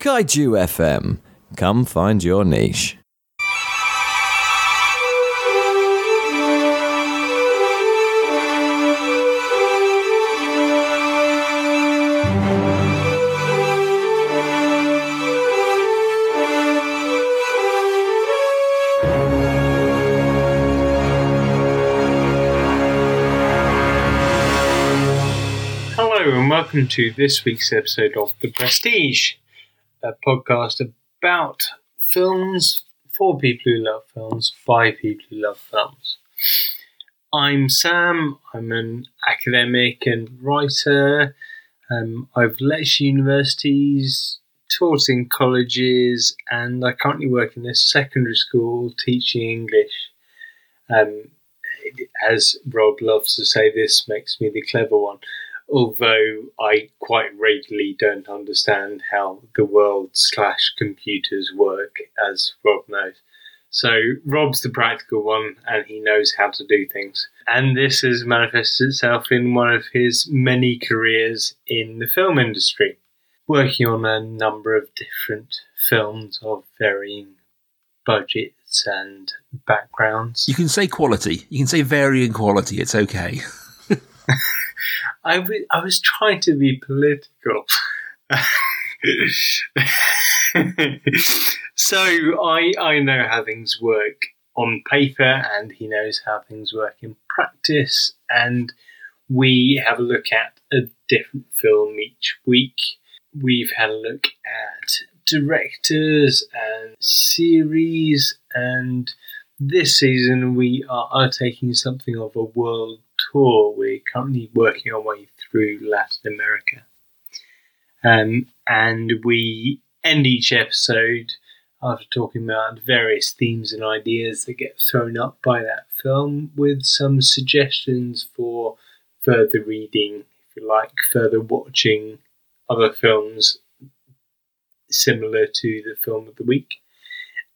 Kaiju FM. Come find your niche. Hello and welcome to this week's episode of The Prestige, a podcast about films for people who love films by people who love films. I'm Sam, I'm an academic and writer. Um, I've lectured universities, taught in colleges, and I currently work in a secondary school teaching English. Um, as Rob loves to say, this makes me the clever one although I quite regularly don't understand how the world slash computers work, as Rob knows. So Rob's the practical one, and he knows how to do things. And this has manifested itself in one of his many careers in the film industry, working on a number of different films of varying budgets and backgrounds. You can say quality. You can say varying quality. It's okay. I, w- I was trying to be political. so I I know how things work on paper, and he knows how things work in practice. And we have a look at a different film each week. We've had a look at directors and series, and this season we are, are taking something of a world We're currently working our way through Latin America. Um, and we end each episode after talking about various themes and ideas that get thrown up by that film with some suggestions for further reading, if you like, further watching other films similar to the film of the week.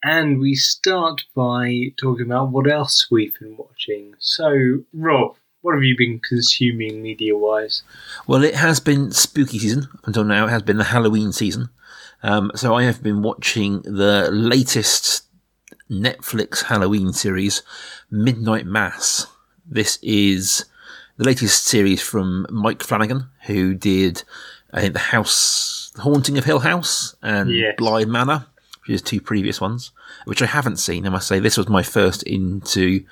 And we start by talking about what else we've been watching. So, Rob, what have you been consuming media wise? Well, it has been spooky season up until now. It has been the Halloween season. Um, so I have been watching the latest Netflix Halloween series, Midnight Mass. This is the latest series from Mike Flanagan, who did, I think, The House, The Haunting of Hill House and Yes. Bly Manor, which is two previous ones, which I haven't seen. I must say, this was my first into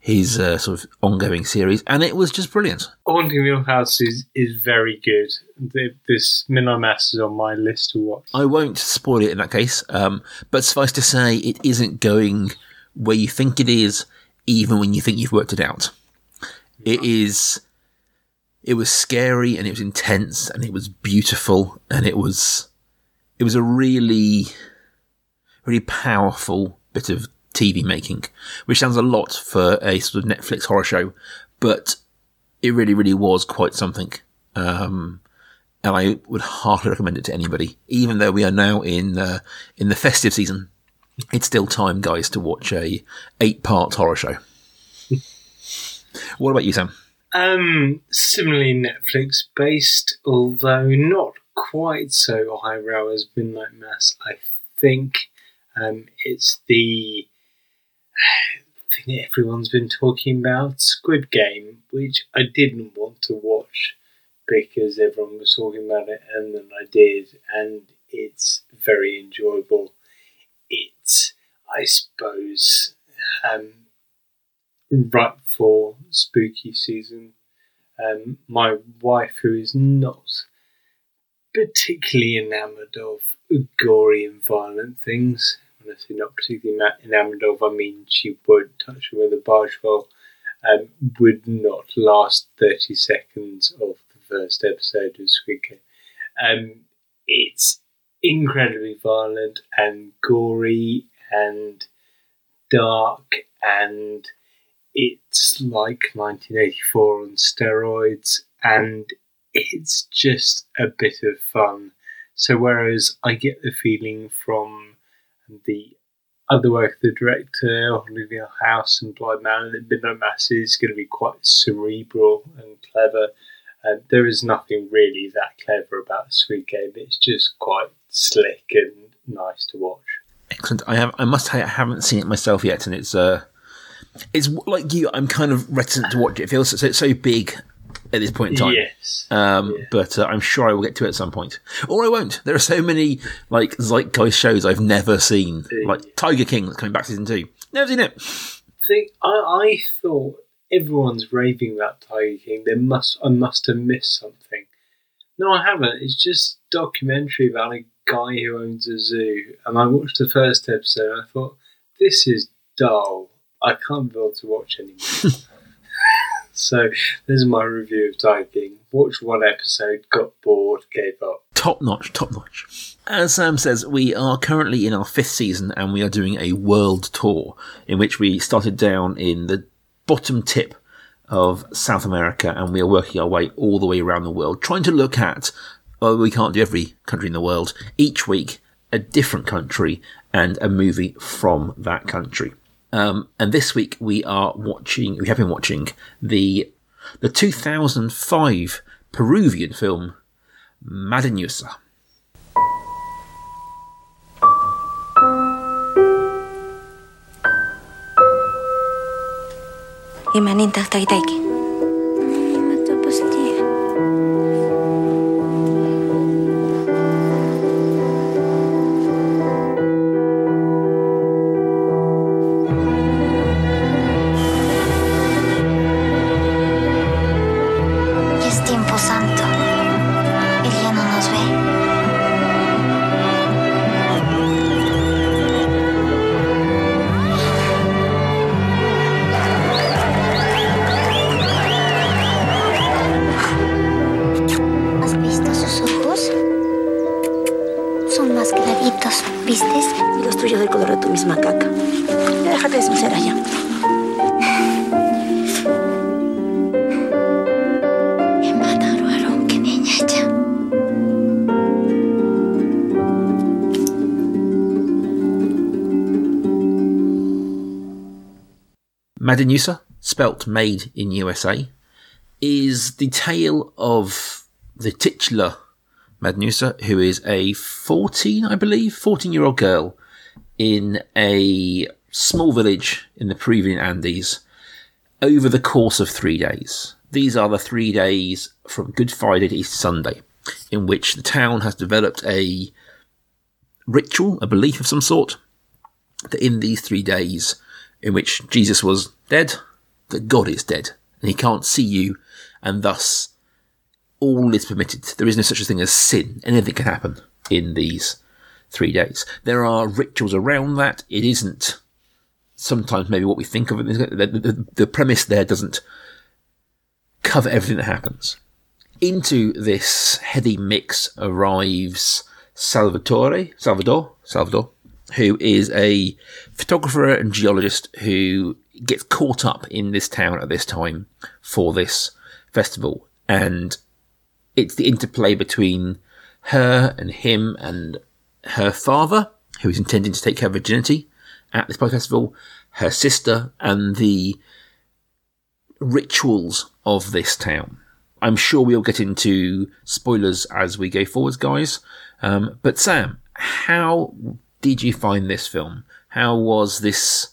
his uh, sort of ongoing series, and it was just brilliant. Haunting Hill House is, is very good. The, this Midnight Mass is on my list to watch. I won't spoil it in that case, um, but suffice to say, it isn't going where you think it is, even when you think you've worked it out. It is. It was scary and it was intense and it was beautiful and it was. It was a really, really powerful bit of TV making, which sounds a lot for a sort of Netflix horror show, but it really, really was quite something. Um, and I would heartily recommend it to anybody. Even though we are now in in the festive season, it's still time, guys, to watch a eight part horror show. what about you, Sam? Um, similarly Netflix based, although not quite so highbrow as Midnight Mass. I think um, it's the thing that everyone's been talking about, Squid Game, which I didn't want to watch because everyone was talking about it, and then I did, and it's very enjoyable. It's, I suppose, um, right for spooky season. Um, my wife, who is not particularly enamoured of gory and violent things, when I say not particularly ma- enamoured of, I mean she won't touch with a barge pole, um, would not last 30 seconds of the first episode of Squid Game. Um, it's incredibly violent and gory and dark and it's like 1984 on steroids and it's just a bit of fun. So whereas I get the feeling from the other work of the director, Olivia House and Bly Manor, that Midnight Mass is going to be quite cerebral and clever. Uh, there is nothing really that clever about Squid Game. It's just quite slick and nice to watch. Excellent. I have. I must say, I haven't seen it myself yet, and it's uh, it's like you. I'm kind of reticent to watch it. It feels so, so big at this point in time. Yes. Um, Yeah. But uh, I'm sure I will get to it at some point, or I won't. There are so many like zeitgeist shows I've never seen, like Tiger King that's coming back season two. Never seen it. think I, I thought everyone's raving about Tiger King. There must I must have missed something. No, I haven't. It's just documentary about a guy who owns a zoo, and I watched the first episode. and I thought this is dull. I can't be able to watch anymore. so this is my review of King. Watched one episode, got bored, gave up. Top notch, top notch. As Sam says, we are currently in our fifth season and we are doing a world tour in which we started down in the bottom tip of South America and we are working our way all the way around the world, trying to look at, well, we can't do every country in the world, each week a different country and a movie from that country. Um, and this week we are watching, we have been watching the, the 2005 Peruvian film Madeinusa. Imaninta taitaiki. Ya Spelt made in USA, is the tale of the titular Madeinusa, who is a 14, I believe, 14 year old girl in a small village in the Peruvian Andes over the course of three days. These are the three days from Good Friday to Easter Sunday, in which the town has developed a ritual, a belief of some sort, that in these three days, in which Jesus was dead, that God is dead, and he can't see you, and thus all is permitted. There is no such a thing as sin. Anything can happen in these three days. There are rituals around that. It isn't sometimes maybe what we think of it. The, the, the premise there doesn't cover everything that happens. Into this heady mix arrives Salvatore, Salvador, Salvador, who is a photographer and geologist who gets caught up in this town at this time for this festival. And it's the interplay between her and him and her father, who is intending to take of virginity at this Pride festival, her sister, and the rituals of this town. I'm sure we'll get into spoilers as we go forwards, guys. Um, but Sam, how did you find this film? How was this,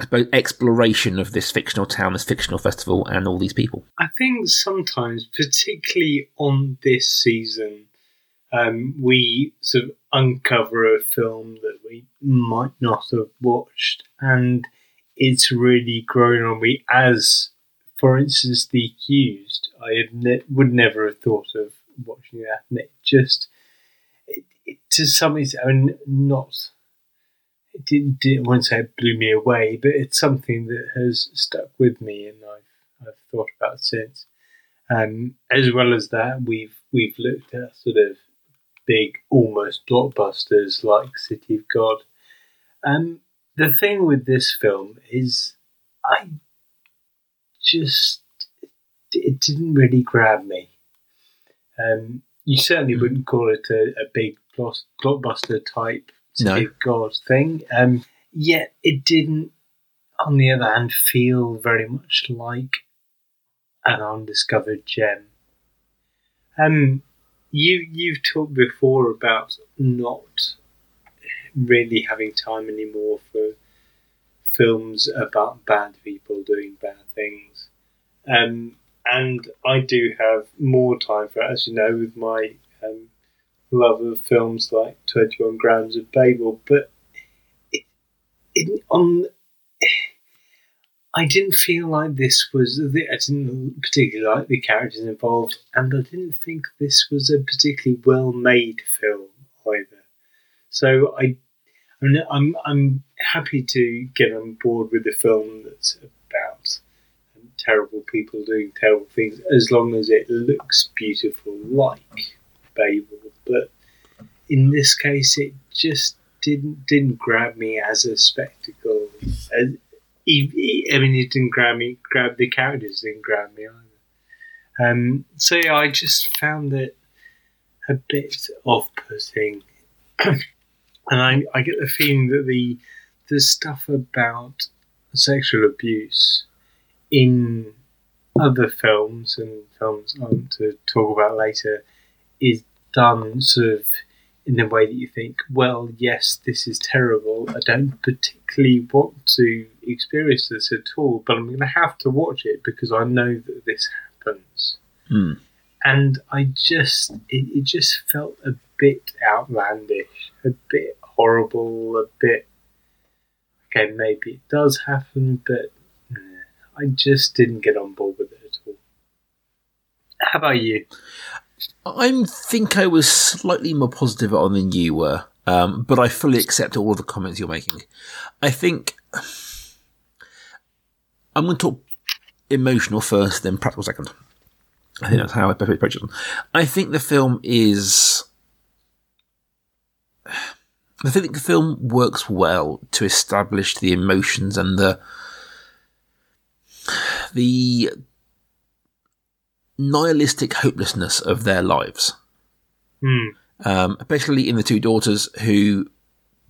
I suppose, exploration of this fictional town, this fictional festival, and all these people? I think sometimes, particularly on this season, um, we sort of uncover a film that we might not have watched, and it's really grown on me. As, for instance, The Accused, I ne- would never have thought of watching that, and it just, it, it to some extent, I mean, not. It didn't, didn't I won't say it blew me away, but it's something that has stuck with me, and I've I've thought about since. Um, as well as that, we've we've looked at sort of big, almost blockbusters like City of God. Um, the thing with this film is, I just it didn't really grab me. Um, you certainly Mm. wouldn't call it a, a big blockbuster type City No. of God thing. Um, yet it didn't, on the other hand, feel very much like an undiscovered gem. Um, you you've talked before about not really having time anymore for films about bad people doing bad things. Um, and I do have more time for it, as you know, with my um, love of films like 21 Grams of Babel. But it, it, on, I didn't feel like this was, the, I didn't particularly like the characters involved, and I didn't think this was a particularly well made film either. So I I mean, I'm I'm happy to get on board with a film that's about terrible people doing terrible things, as long as it looks beautiful, like Babel. But in this case, it just didn't didn't grab me as a spectacle. As, I mean, it didn't grab me. Grab the characters didn't grab me either. Um, so yeah, I just found it a bit off-putting. and I, I get the feeling that the the stuff about sexual abuse in other films and films I want to talk about later is done sort of in a way that you think, well, yes, this is terrible. I don't particularly want to experience this at all, but I'm going to have to watch it because I know that this happens. Hmm. And I just, it, it just felt a bit outlandish, a bit horrible, a bit. Okay, maybe it does happen, but I just didn't get on board with it at all. How about you? I think I was slightly more positive on than you were, um, but I fully accept all of the comments you're making. I think I'm going to talk emotional first, then practical second. I think that's how I approach it. I think the film is I think the film works well to establish the emotions and the the nihilistic hopelessness of their lives. Hmm. Um, especially in the two daughters who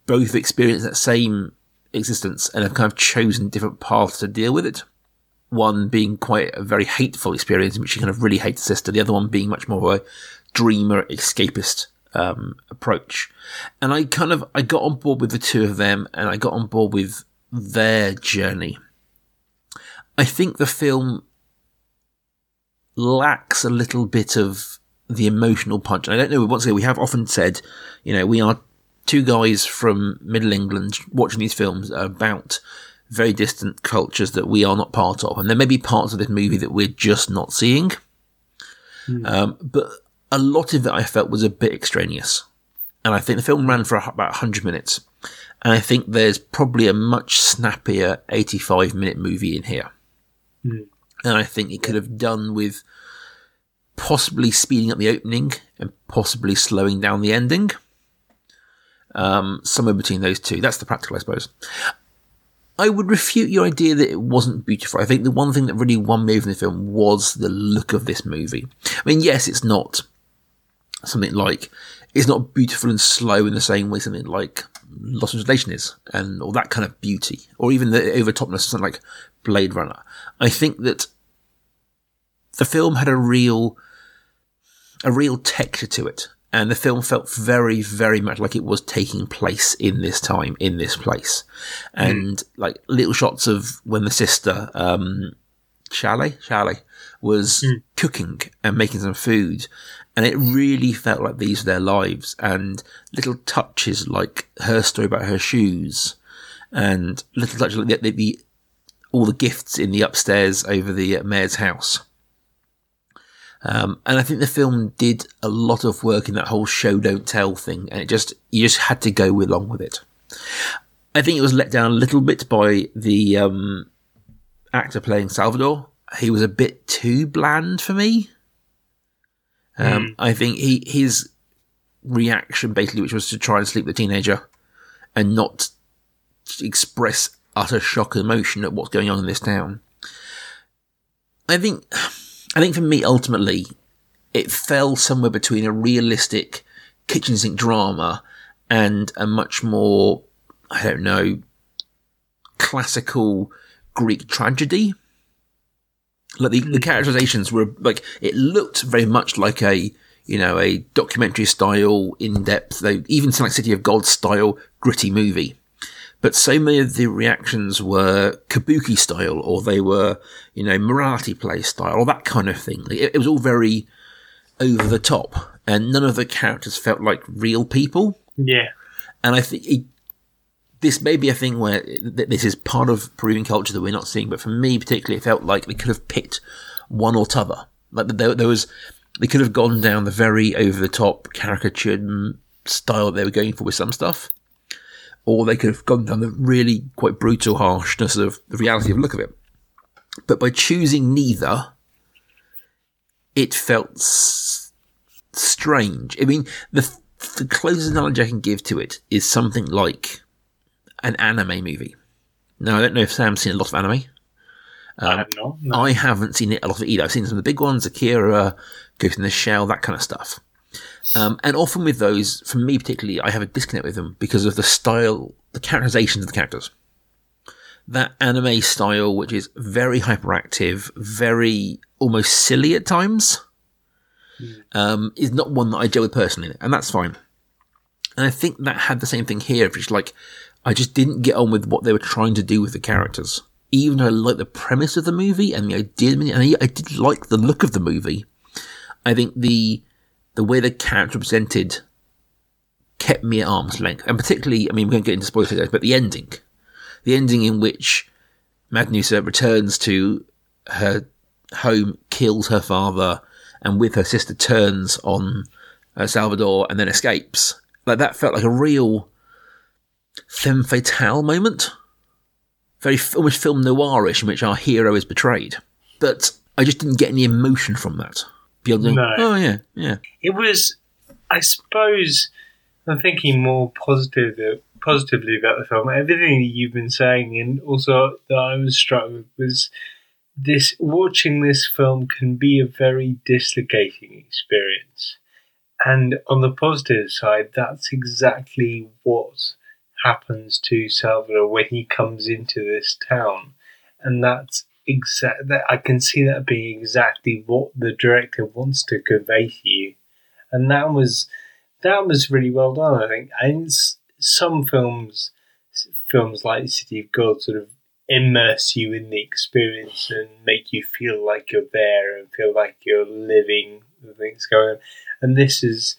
both experience that same existence and have kind of chosen different paths to deal with it. One being quite a very hateful experience in which she kind of really hates the sister, the other one being much more of a dreamer, escapist um, approach. And I kind of I got on board with the two of them, and I got on board with their journey. I think the film lacks a little bit of the emotional punch. And I don't know. Once again, we have often said, you know, we are two guys from Middle England watching these films about very distant cultures that we are not part of, and there may be parts of this movie that we're just not seeing. Um, but a lot of it I felt was a bit extraneous. And I think the film ran for about 100 minutes. And I think there's probably a much snappier 85 minute movie in here. Mm. And I think it could have done with possibly speeding up the opening and possibly slowing down the ending. Um, somewhere between those two. That's the practical, I suppose. I would refute your idea that it wasn't beautiful. I think the one thing that really won me over in the film was the look of this movie. I mean, yes, it's not something like it's not beautiful and slow in the same way something like Lost in Translation is, and or that kind of beauty, or even the overtopness of something like Blade Runner. I think that the film had a real, a real texture to it, and the film felt very, very much like it was taking place in this time, in this place, and like little shots of when the sister, um, Charlie, Charlie was cooking and making some food, and it really felt like these were their lives and little touches like her story about her shoes and little touches like the, the, the all the gifts in the upstairs over the uh, mayor's house. Um, and I think the film did a lot of work in that whole show don't tell thing, and it just you just had to go along with it. I think it was let down a little bit by the um, actor playing Salvador. He was a bit too bland for me. Um, I think he his reaction basically, which was to try and sleep the teenager and not express utter shock and emotion at what's going on in this town. I think, I think for me, ultimately, it fell somewhere between a realistic kitchen sink drama and a much more, I don't know, classical Greek tragedy. Like the, the hmm. characterizations were like it looked very much like a you know a documentary style, in depth, they even like City of God style gritty movie. But so many of the reactions were kabuki style, or they were you know morality play style, or that kind of thing. It, it was all very over the top, and none of the characters felt like real people. Yeah. And I think it, this may be a thing where th- this is part of Peruvian culture that we're not seeing, but for me particularly, it felt like they could have picked one or t'other. Like there, there was, they could have gone down the very over the top caricatured mm, style they were going for with some stuff, or they could have gone down the really quite brutal harshness of the reality of the look of it. But by choosing neither, it felt s- strange. I mean, the the closest analogy I can give to it is something like an anime movie. Now, I don't know if Sam's seen a lot of anime. I um, have not. No. I haven't seen it a lot of either. I've seen some of the big ones, Akira, Ghost in the Shell, that kind of stuff. Um, and often with those, for me particularly, I have a disconnect with them because of the style, the characterizations of the characters. That anime style, which is very hyperactive, very almost silly at times, um, is not one that I gel with personally, and that's fine. And I think that had the same thing here, which is like, I just didn't get on with what they were trying to do with the characters. Even though I liked the premise of the movie and the idea, and I did like the look of the movie, I think the the way the character presented kept me at arm's length. And particularly, I mean, we're going to get into spoilers but the ending. The ending in which Madeinusa returns to her home, kills her father, and with her sister turns on uh, Salvador and then escapes. Like that felt like a real femme fatale moment. Very almost film noirish in which our hero is betrayed. But I just didn't get any emotion from that. Beyond No. oh yeah, yeah. it was, I suppose, I'm thinking more positive, uh, positively about the film. Everything that you've been saying, and also that I was struck with was this: watching this film can be a very dislocating experience. And on the positive side, that's exactly what happens to Salvador when he comes into this town, and that's exact. That I can see that being exactly what the director wants to convey to you and that was that was really well done. I think. And some films, films like City of God, sort of immerse you in the experience and make you feel like you're there and feel like you're living the things going on. And this is,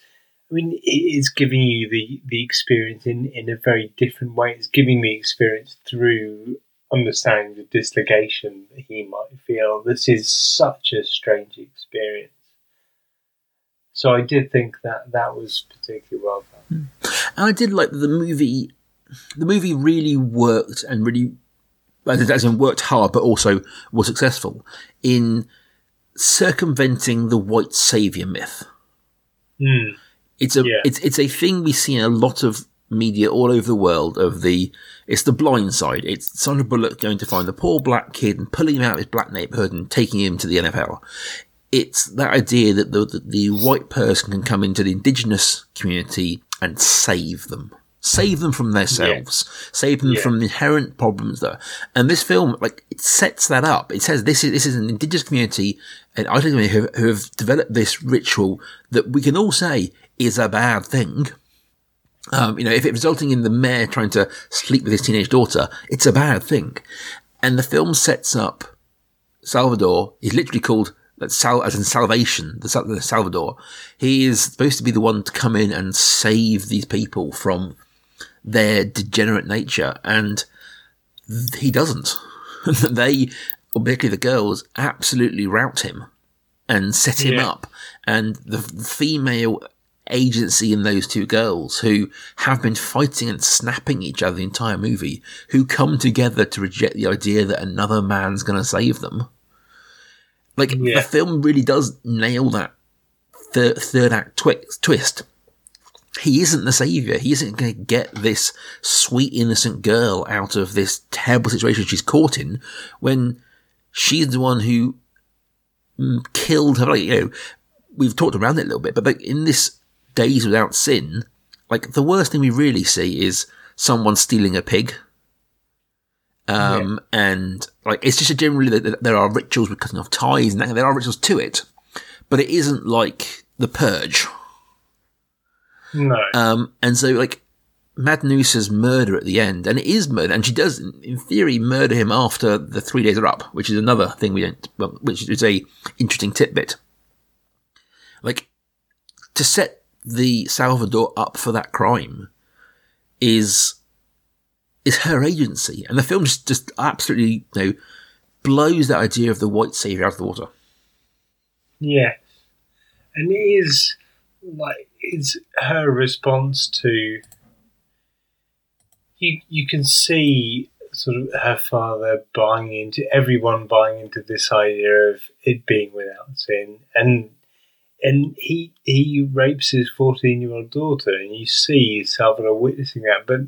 I mean, it is giving you the the experience in in a very different way. It's giving me experience through understanding the dislocation that he might feel. This is such a strange experience. So I did think that that was particularly well done. And I did like the movie. The movie really worked and really, as in- worked hard, but also was successful in circumventing the white savior myth. Hmm. It's a Yeah. it's it's a thing we see in a lot of media all over the world. Of the it's the blind side. It's Sandra Bullock going to find the poor black kid and pulling him out of his black neighborhood and taking him to the NFL. It's that idea that the, that the white person can come into the indigenous community and save them. Save them from themselves. Save them Yeah. from the inherent problems there. And this film, like, it sets that up. It says this is, this is an indigenous community and I think who, who have developed this ritual that we can all say is a bad thing. Um, you know, if it's resulting in the mayor trying to sleep with his teenage daughter, it's a bad thing. And the film sets up Salvador. He's literally called Sal, as in salvation, the, the Salvador. He is supposed to be the one to come in and save these people from their degenerate nature, and he doesn't. they, or particularly the girls, absolutely rout him and set him Yeah. up. And the female agency in those two girls who have been fighting and snapping each other the entire movie, who come together to reject the idea that another man's going to save them. Like Yeah. the film really does nail that third, third act twi- twist. He isn't the savior. He isn't going to get this sweet innocent girl out of this terrible situation she's caught in when she's the one who mm, killed her. Like, you know, we've talked around it a little bit, but like in this Days Without Sin, like the worst thing we really see is someone stealing a pig. Um, and like, it's just a generally that there are rituals with cutting off ties and that, there are rituals to it, but it isn't like the purge. No. Um, and so like, Madeinusa's murder at the end, and it is murder, and she does, in theory, murder him after the three days are up, which is another thing we don't, well, which is a interesting tidbit. Like, to set the Salvador up for that crime is, is her agency, and the film just, absolutely, you know, blows that idea of the white savior out of the water. Yes. And it is like it's her response to you you can see sort of her father buying into everyone buying into this idea of it being without sin and and he he rapes his 14 year old daughter and you see Salvador witnessing that but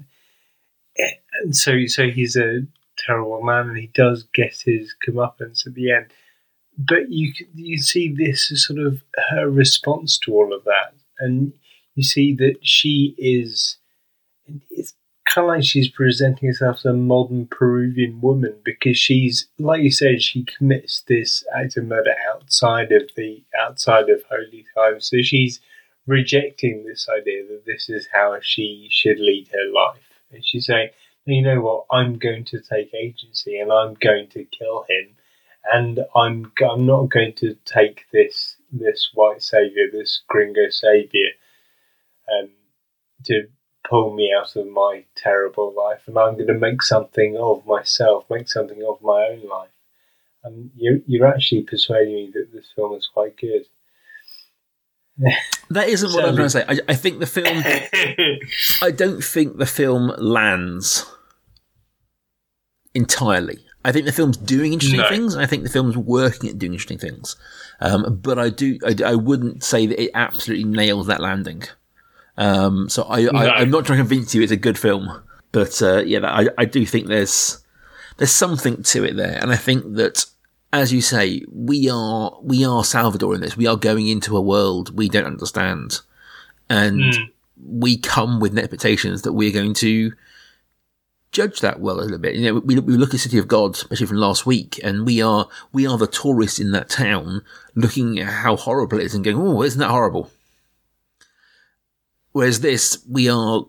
and so so he's a terrible man and he does get his comeuppance at the end but you you see this as sort of her response to all of that, and you see that she is. Kind of like she's presenting herself as a modern Peruvian woman because she's, like you said, she commits this act of murder outside of the outside of holy time. So she's rejecting this idea that this is how she should lead her life, and she's saying, "You know what? I'm going to take agency, and I'm going to kill him." and I'm I'm not going to take this this white savior, this gringo savior, um, to pull me out of my terrible life, and I'm going to make something of myself, make something of my own life. And you you're actually persuading me that this film is quite good. That isn't what I'm trying to say. I, I think the film, I don't think the film lands entirely. I think the film's doing interesting No. things. and I think the film's working at doing interesting things. Um, but I do, I, I wouldn't say that it absolutely nails that landing. Um, so I, No. I, I'm not trying to convince you it's a good film, but uh, yeah, I, I do think there's there's something to it there, and I think that as you say, we are we are Salvador in this. We are going into a world we don't understand, and we come with expectations that we're going to judge that well a little bit. You know, we, we look at City of God, especially from last week, and we are we are the tourists in that town, looking at how horrible it is and going, "Oh, isn't that horrible?" Whereas this, we are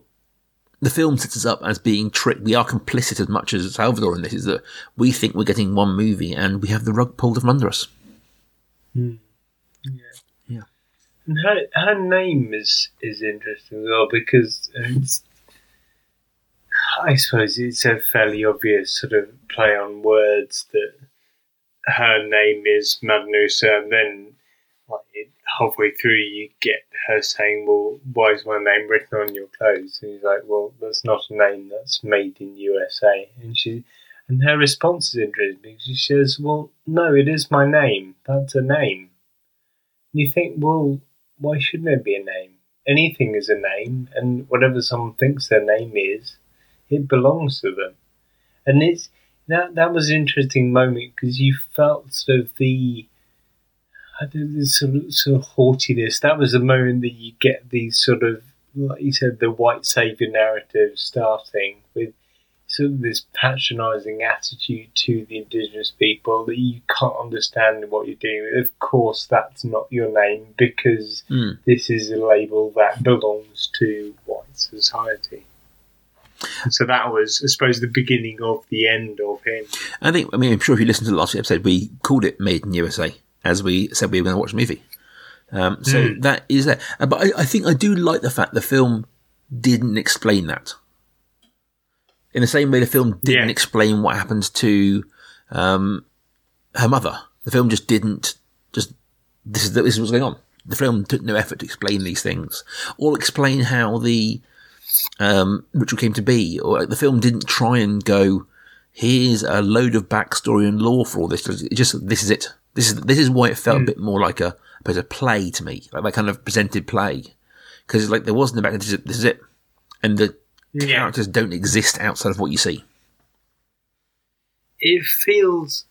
the film sets us up as being tricked. We are complicit as much as Salvador in this. Is that we think we're getting one movie and we have the rug pulled from under us. Hmm. Yeah. And her her name is is interesting as well because um, it's, I suppose it's a fairly obvious sort of play on words that her name is Madeinusa, and then like it, halfway through you get her saying, "Well, why is my name written on your clothes?" And he's like, "Well, that's not a name that's made in USA." And she and her response is interesting because she says, "Well, no, it is my name. That's a name." And you think, well, why shouldn't it be a name? Anything is a name, and whatever someone thinks their name is, it belongs to them. And it's that that was an interesting moment because you felt sort of the Don't this sort of, sort of haughtiness. That was the moment that you get these sort of, like you said, the white savior narrative starting with sort of this patronising attitude to the indigenous people that you can't understand what you're doing. Of course, that's not your name because Mm. this is a label that belongs to white society. So that was, I suppose, the beginning of the end of him. I think, I mean, I'm sure if you listened to the last episode, we called it Made in USA, as we said we were going to watch a movie. Um, so that is that. Uh, But I, I think I do like the fact the film didn't explain that. In the same way the film didn't Yeah. explain what happened to um, her mother. The film just didn't, just, this is, this is what's going on. The film took no effort to explain these things or explain how the um, ritual came to be. Or like, the film didn't try and go, here's a load of backstory and lore for all this. It just this is it. This is this is why it felt a bit more like a a bit play to me, like that kind of presented play, because like there wasn't a back. This is, this is it, and the Yeah. characters don't exist outside of what you see. it feels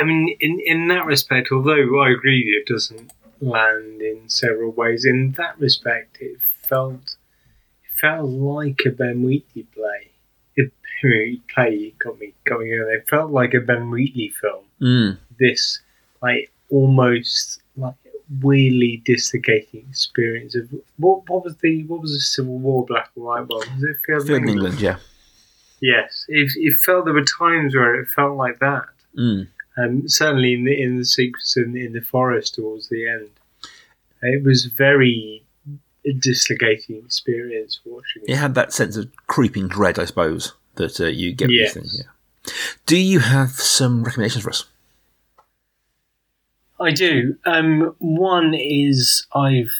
I mean in in that respect although I agree it doesn't land in several ways in that respect it felt it felt like a Ben Wheatley play it play got me got me going. It felt like a Ben Wheatley film. Mm. This like almost like weirdly dislocating experience of what what was the what was the Civil War black and white one? Was it Field, Field in England, yeah. Yes, it, it felt there were times where it felt like that. Mm. Um, certainly in the in the sequence in, in the forest towards the end, it was very dislocating experience watching it. It had that sense of creeping dread, I suppose, that uh, you get Yes. these things. Yeah. Do you have some recommendations for us? I do. Um, one is I've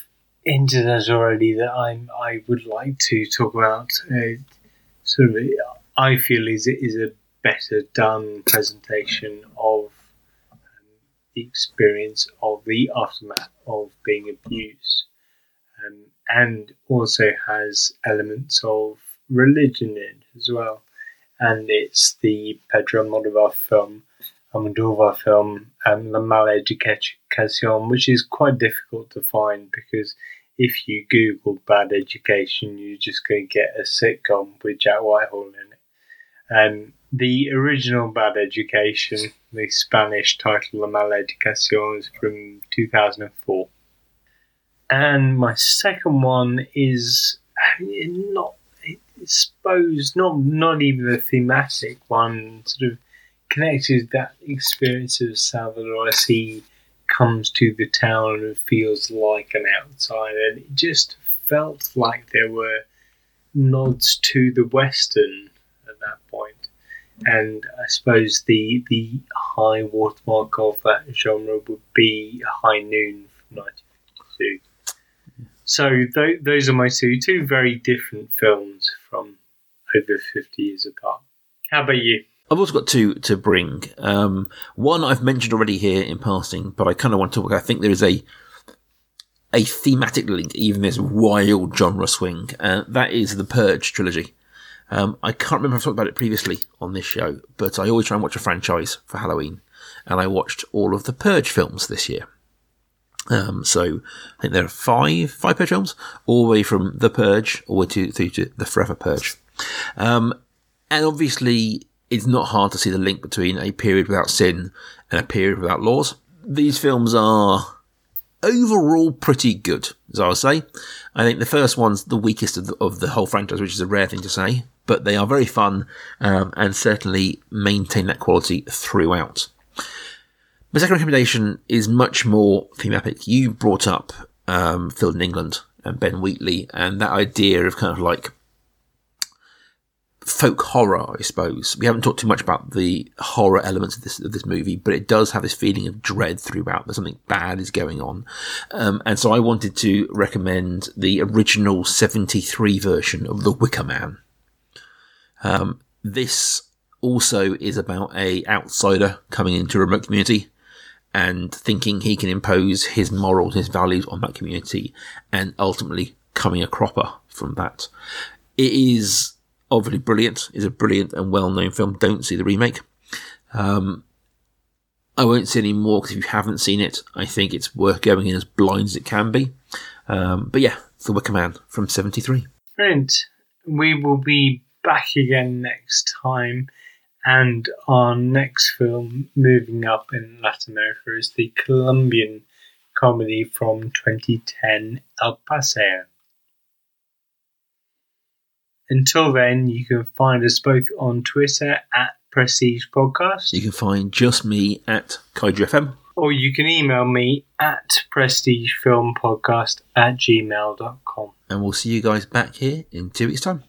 hinted at already that I'm I would like to talk about uh, sort of I feel is is a better done presentation of um, the experience of the aftermath of being abused, um, and also has elements of religion in it as well. And it's the Pedro Almodovar film Almodovar film, um, La Mala Educación, which is quite difficult to find because if you Google bad education, you're just going to get a sitcom with Jack Whitehall in it. Um, the original Bad Education, the Spanish title La Mala Educación, is from 2004. And my second one is not, I suppose, not not even a thematic one, sort of connected that experience of Salvador as he comes to the town and feels like an outsider. And it just felt like there were nods to the Western at that point. And I suppose the the high watermark of that genre would be High Noon from 1952. So th- those are my two, two very different films from over 50 years apart. How about you? I've also got two to bring. Um, one I've mentioned already here in passing, but I kind of want to talk. I think there is a a thematic link, even this wild genre swing. Uh, that is the Purge trilogy. Um, I can't remember if I've talked about it previously on this show, but I always try and watch a franchise for Halloween, and I watched all of the Purge films this year. Um, so I think there are five five Purge films, all the way from The Purge all the way to, through to The Forever Purge. Um, and obviously, it's not hard to see the link between a period without sin and a period without laws. These films are overall pretty good, as I would say. I think the first one's the weakest of the, of the whole franchise, which is a rare thing to say, but they are very fun um, and certainly maintain that quality throughout. My second recommendation is much more thematic. You brought up um, Field in England and Ben Wheatley and that idea of kind of like folk horror, I suppose. We haven't talked too much about the horror elements of this of this movie, but it does have this feeling of dread throughout. That something bad is going on, um, and so I wanted to recommend the original '73 version of The Wicker Man. Um, this also is about a outsider coming into a remote community and thinking he can impose his morals, his values on that community, and ultimately coming a cropper from that. It is obviously brilliant. is a brilliant and well-known film. Don't see the remake. Um, I won't say any more because if you haven't seen it, I think it's worth going in as blind as it can be. Um, but yeah, The Wicker Man from '73. Brilliant. We will be back again next time. And our next film, moving up in Latin America, is the Colombian comedy from 2010, El Paseo. Until then, you can find us both on Twitter at Prestige Podcast, You can find just me at Kaiju FM. or you can email me at prestigefilmpodcast at gmail.com. And we'll see you guys back here in two weeks' time.